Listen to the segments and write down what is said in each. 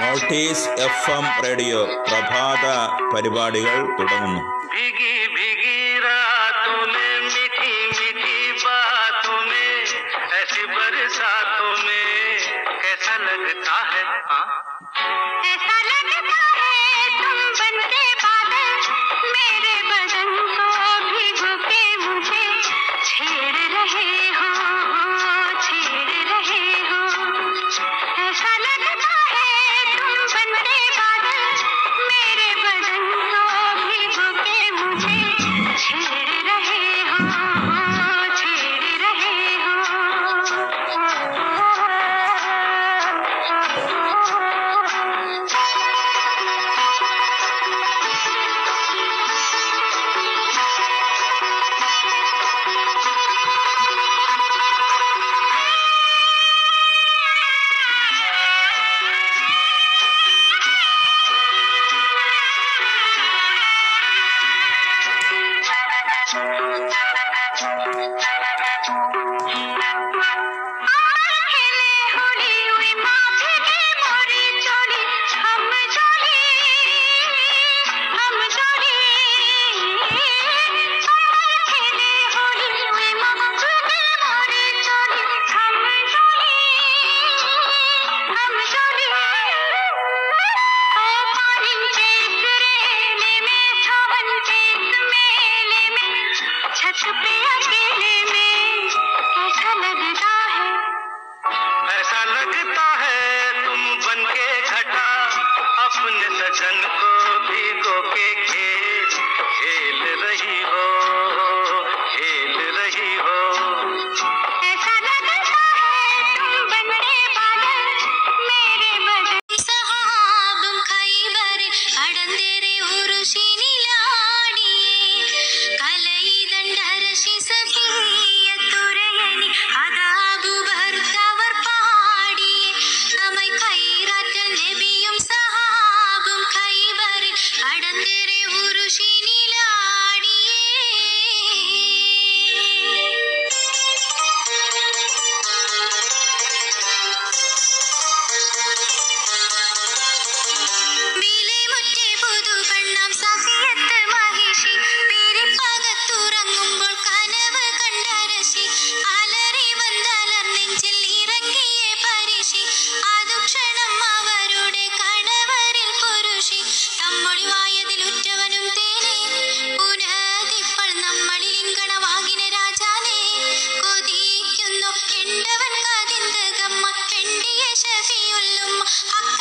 Notice F M radio പ്രഭാത പരിപാടികൾ തുടങ്ങുന്നു. Ah!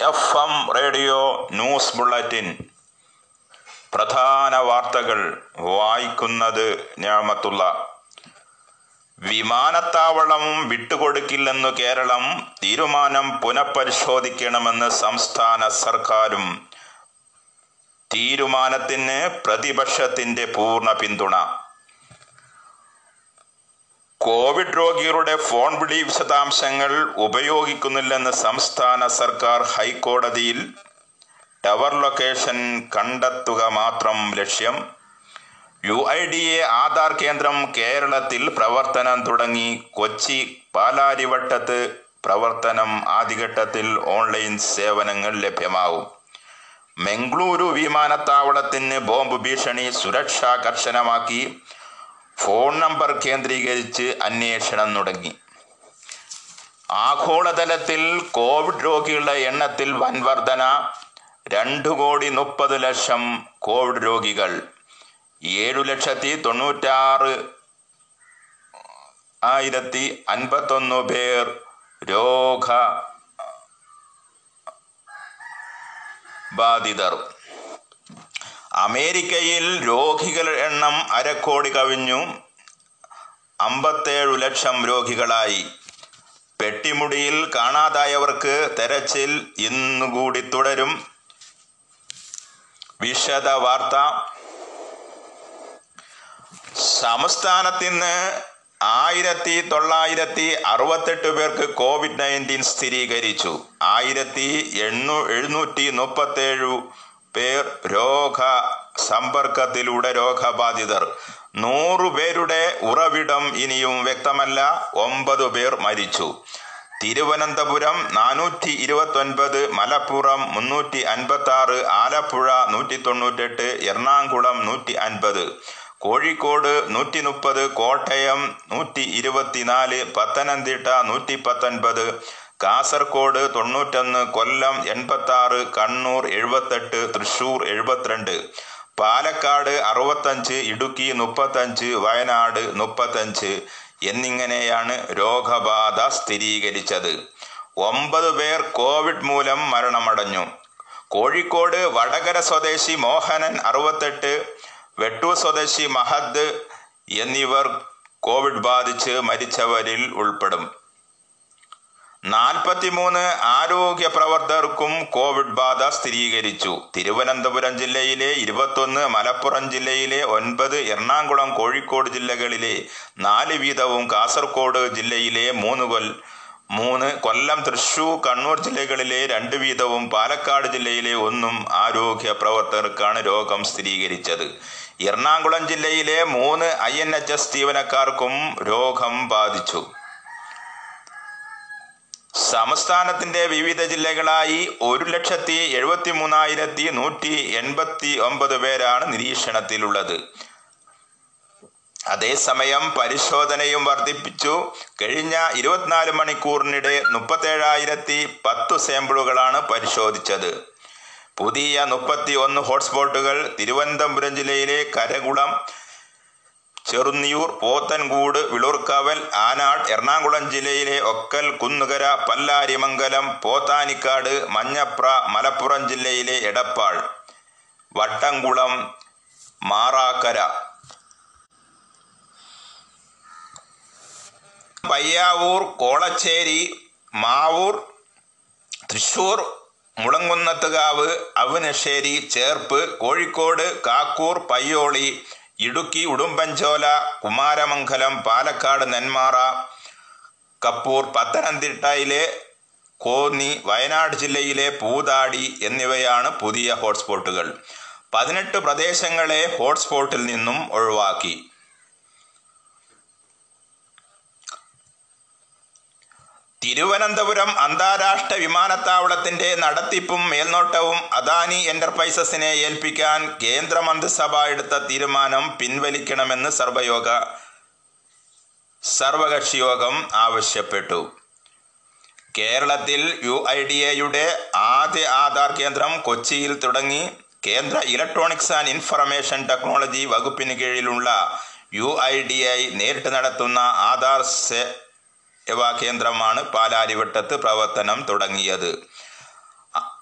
F M radio news bulletin. പ്രധാന വാർത്തകൾ വായിക്കുന്നത് ഞാമത്തുള്ള. വിമാനത്താവളം വിട്ടുകൊടുക്കില്ലെന്ന് കേരളം തീരുമാനം പുനഃപരിശോധിക്കണമെന്ന് സംസ്ഥാന സർക്കാരും. തീരുമാനത്തിന് പ്രതിപക്ഷത്തിന്റെ പൂർണ പിന്തുണ. കോവിഡ് രോഗികളുടെ ഫോൺ വിളി വിശദാംശങ്ങൾ ഉപയോഗിക്കുന്നില്ലെന്ന് സംസ്ഥാന സർക്കാർ ഹൈക്കോടതിയിൽ ടവർ ലൊക്കേഷൻ കണ്ടെത്തുക മാത്രം ലക്ഷ്യം. U I D A Aadhaar കേന്ദ്രം കേരളത്തിൽ പ്രവർത്തനം തുടങ്ങി. കൊച്ചി പാലാരിവട്ടത്ത് പ്രവർത്തനം ആദ്യഘട്ടത്തിൽ ഓൺലൈൻ സേവനങ്ങൾ ലഭ്യമാകും. മംഗളൂരു വിമാനത്താവളത്തിന് ബോംബ് ഭീഷണി സുരക്ഷ കർശനമാക്കി. ഫോൺ നമ്പർ കേന്ദ്രീകരിച്ച് അന്വേഷണം തുടങ്ങി. ആഗോളതലത്തിൽ കോവിഡ് രോഗികളുടെ എണ്ണത്തിൽ വൻ വർധന രണ്ടു കോടി മുപ്പത് ലക്ഷം കോവിഡ് രോഗികൾ ഏഴു ലക്ഷത്തി തൊണ്ണൂറ്റാറ് ആയിരത്തി അൻപത്തൊന്ന് പേർ രോഗ ബാധിതർ. അമേരിക്കയിൽ രോഗികളുടെ എണ്ണം അരക്കോടി കവിഞ്ഞു. അമ്പത്തേഴു ലക്ഷം രോഗികളായി. പെട്ടിമുടിയിൽ കാണാതായവർക്ക് തെരച്ചിൽ ഇന്നുകൂടി തുടരും. വിശദ വാർത്ത സംസ്ഥാനത്തിന് ആയിരത്തി തൊള്ളായിരത്തി അറുപത്തെട്ട് പേർക്ക് കോവിഡ് നയന്റീൻ സ്ഥിരീകരിച്ചു. ആയിരത്തി എണ്ണൂ എഴുന്നൂറ്റി മുപ്പത്തേഴു പേർ രോഗ സമ്പർക്കത്തിലൂടെ രോഗബാധിതർ. നൂറു പേരുടെ ഉറവിടം ഇനിയും വ്യക്തമല്ല. ഒമ്പത് പേർ മരിച്ചു. തിരുവനന്തപുരം നാനൂറ്റി ഇരുപത്തൊൻപത് മലപ്പുറം മുന്നൂറ്റി അൻപത്തി ആറ് ആലപ്പുഴ നൂറ്റി തൊണ്ണൂറ്റെട്ട് എറണാകുളം നൂറ്റി അൻപത് കോഴിക്കോട് നൂറ്റി മുപ്പത് കോട്ടയം നൂറ്റി ഇരുപത്തിനാല് പത്തനംതിട്ട നൂറ്റി പത്തൊൻപത് കാസർഗോഡ് തൊണ്ണൂറ്റൊന്ന് കൊല്ലം എൺപത്തി ആറ് കണ്ണൂർ എഴുപത്തെട്ട് തൃശൂർ എഴുപത്തിരണ്ട്. പാലക്കാട് അറുപത്തഞ്ച് ഇടുക്കി മുപ്പത്തഞ്ച് വയനാട് മുപ്പത്തഞ്ച് എന്നിങ്ങനെയാണ് രോഗബാധ സ്ഥിരീകരിച്ചത്. ഒമ്പത് പേർ കോവിഡ് മൂലം മരണമടഞ്ഞു. കോഴിക്കോട് വടകര സ്വദേശി മോഹനൻ അറുപത്തെട്ട് വെട്ടൂർ സ്വദേശി മഹദ് എന്നിവർ കോവിഡ് ബാധിച്ച് മരിച്ചവരിൽ ഉൾപ്പെടും. നാൽപ്പത്തിമൂന്ന് ആരോഗ്യ പ്രവർത്തകർക്കും കോവിഡ് ബാധ സ്ഥിരീകരിച്ചു. തിരുവനന്തപുരം ജില്ലയിലെ ഇരുപത്തൊന്ന് മലപ്പുറം ജില്ലയിലെ ഒൻപത് എറണാകുളം കോഴിക്കോട് ജില്ലകളിലെ നാല് വീതവും കാസർഗോഡ് ജില്ലയിലെ മൂന്ന് കൊൽ മൂന്ന് കൊല്ലം തൃശൂർ കണ്ണൂർ ജില്ലകളിലെ രണ്ട് വീതവും പാലക്കാട് ജില്ലയിലെ ഒന്നും ആരോഗ്യ പ്രവർത്തകർക്കാണ് രോഗം സ്ഥിരീകരിച്ചത്. എറണാകുളം ജില്ലയിലെ മൂന്ന് ഐ എൻ എച്ച് എസ് ജീവനക്കാർക്കും രോഗം ബാധിച്ചു. സംസ്ഥാനത്തിന്റെ വിവിധ ജില്ലകളായി ഒരു ലക്ഷത്തി എഴുപത്തി മൂന്നായിരത്തി നൂറ്റി എൺപത്തി ഒമ്പത് പേരാണ് നിരീക്ഷണത്തിലുള്ളത്. അതേസമയം പരിശോധനയും വർദ്ധിപ്പിച്ചു. കഴിഞ്ഞ ഇരുപത്തിനാല് മണിക്കൂറിനിടെ മുപ്പത്തേഴായിരത്തി പത്ത് സാമ്പിളുകളാണ് പരിശോധിച്ചത്. പുതിയ മുപ്പത്തി ഒന്ന് ഹോട്ട്സ്പോട്ടുകൾ തിരുവനന്തപുരം ജില്ലയിലെ കരകുളം ചെറുന്നിയൂർ പോത്തൻകൂട് വിളൂർക്കാവൽ ആനാട് എറണാകുളം ജില്ലയിലെ ഒക്കൽ കുന്നുകര പല്ലാരിമംഗലം പോത്താനിക്കാട് മഞ്ഞപ്ര മലപ്പുറം ജില്ലയിലെ എടപ്പാൾ വട്ടംകുളം മാറാക്കര. പയ്യാവൂർ കോളച്ചേരി മാവൂർ തൃശൂർ മുളങ്കുന്നത്തുകാവ് അവനശ്ശേരി ചേർപ്പ് കോഴിക്കോട് കാക്കൂർ പയ്യോളി ഇടുക്കി ഉടുമ്പൻചോല കുമാരമംഗലം പാലക്കാട് നെന്മാറ കപ്പൂർ പത്തനംതിട്ടയിലെ കോന്നി വയനാട് ജില്ലയിലെ പൂതാടി എന്നിവയാണ് പുതിയ ഹോട്ട്സ്പോട്ടുകൾ. പതിനെട്ട് പ്രദേശങ്ങളെ ഹോട്ട്സ്പോട്ടിൽ നിന്നും ഒഴിവാക്കി. തിരുവനന്തപുരം അന്താരാഷ്ട്ര വിമാനത്താവളത്തിന്റെ നടത്തിപ്പും മേൽനോട്ടവും അദാനി എന്റർപ്രൈസസിനെ ഏൽപ്പിക്കാൻ കേന്ദ്രമന്ത്രിസഭ എടുത്ത തീരുമാനം പിൻവലിക്കണമെന്ന് സർവയോഗ സർവകക്ഷി യോഗം ആവശ്യപ്പെട്ടു. കേരളത്തിൽ യു ഐ ഡി എയുടെ ആദ്യ ആധാർ കേന്ദ്രം കൊച്ചിയിൽ തുടങ്ങി കേന്ദ്ര ഇലക്ട്രോണിക്സ് ആൻഡ് ഇൻഫർമേഷൻ ടെക്നോളജി വകുപ്പിന് കീഴിലുള്ള യു ഐ ഡി ഐ നേരിട്ട് നടത്തുന്ന ആധാർ കേന്ദ്രമാണ് പാലാരിവട്ടത്ത് പ്രവർത്തനം തുടങ്ങിയത്.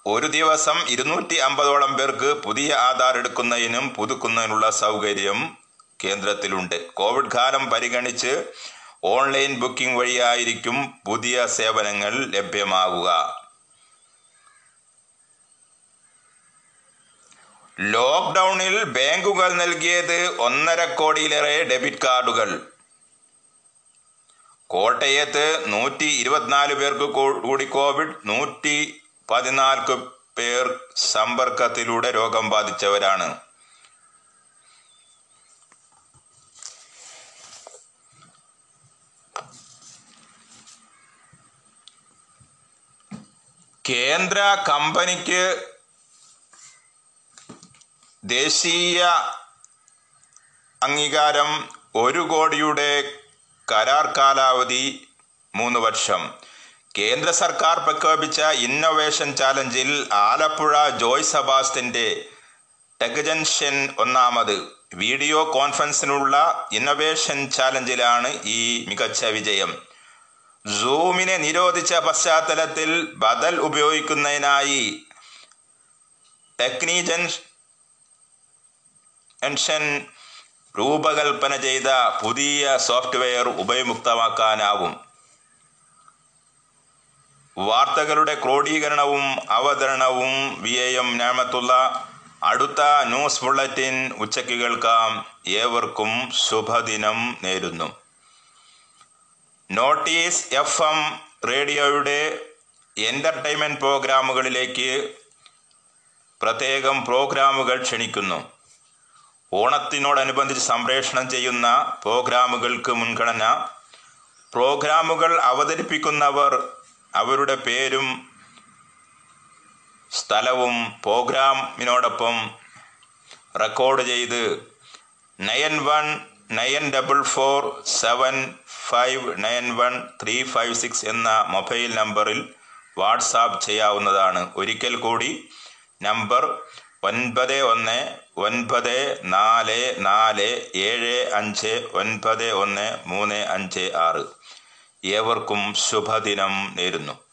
ഒരു ദിവസം ഇരുന്നൂറ്റി അമ്പതോളം പേർക്ക് പുതിയ ആധാർ എടുക്കുന്നതിനും പുതുക്കുന്നതിനുള്ള സൗകര്യം കേന്ദ്രത്തിലുണ്ട്. കോവിഡ് കാലം പരിഗണിച്ച് ഓൺലൈൻ ബുക്കിംഗ് വഴിയായിരിക്കും പുതിയ സേവനങ്ങൾ ലഭ്യമാകുക. ലോക്ക്ഡൌണിൽ ബാങ്കുകൾ നൽകിയത് ഒന്നര കോടിയിലേറെ ഡെബിറ്റ് കാർഡുകൾ. കോട്ടയത്ത് നൂറ്റി ഇരുപത്തിനാല് പേർക്ക് കൂടി കോവിഡ് നൂറ്റി പതിനാല് പേർ സമ്പർക്കത്തിലൂടെ രോഗം ബാധിച്ചവരാണ്. കേന്ദ്ര കമ്പനിക്ക് ദേശീയ അംഗീകാരം ഒരു കോടിയുടെ കരാർ കാലാവധി മൂന്ന് വർഷം. കേന്ദ്ര സർക്കാർ പ്രഖ്യാപിച്ച ഇന്നൊവേഷൻ ചാലഞ്ചിൽ ആലപ്പുഴ ജോയ് സബാസ്റ്റിന്റെ ടെക്ജൻഷൻ ഒന്നാമത്. വീഡിയോ കോൺഫറൻസിനുള്ള ഇന്നൊവേഷൻ ചാലഞ്ചിലാണ് ഈ മികച്ച വിജയം. സൂമിനെ നിരോധിച്ച പശ്ചാത്തലത്തിൽ ബദൽ ഉപയോഗിക്കുന്നതിനായി ടെക്നീജൻ രൂപകൽപ്പന ചെയ്ത പുതിയ സോഫ്റ്റ്വെയർ ഉപയുക്തമാക്കാനാവും. വാർത്തകളുടെ ക്രോഡീകരണവും അവതരണവും വി എ എം ഞാമത്തുള്ള അടുത്ത ന്യൂസ് ബുള്ളറ്റിൻ ഉച്ചയ്ക്ക് കേൾക്കാം ഏവർക്കും ശുഭദിനം നേരുന്നു. നോട്ടീസ് എഫ് എം റേഡിയോയുടെ എന്റർടൈൻമെന്റ് പ്രോഗ്രാമുകളിലേക്ക് പ്രത്യേകം പ്രോഗ്രാമുകൾ ക്ഷണിക്കുന്നു. ഓണത്തിനോടനുബന്ധിച്ച് സംപ്രേഷണം ചെയ്യുന്ന പ്രോഗ്രാമുകൾക്ക് മുൻഗണന. പ്രോഗ്രാമുകൾ അവതരിപ്പിക്കുന്നവർ അവരുടെ പേരും സ്ഥലവും പ്രോഗ്രാമിനോടൊപ്പം റെക്കോർഡ് ചെയ്ത് nine one nine double four seven five nine one three five six എന്ന മൊബൈൽ നമ്പറിൽ വാട്സാപ്പ് ചെയ്യാവുന്നതാണ്. ഒരിക്കൽ കൂടി നമ്പർ ഒൻപത് ഒന്ന് ഒൻപത് നാല് നാല് ഏഴ് അഞ്ച് ഒൻപത് ഒന്ന് മൂന്ന് അഞ്ച് ആറ്. ഏവർക്കും ശുഭദിനം നേരുന്നു.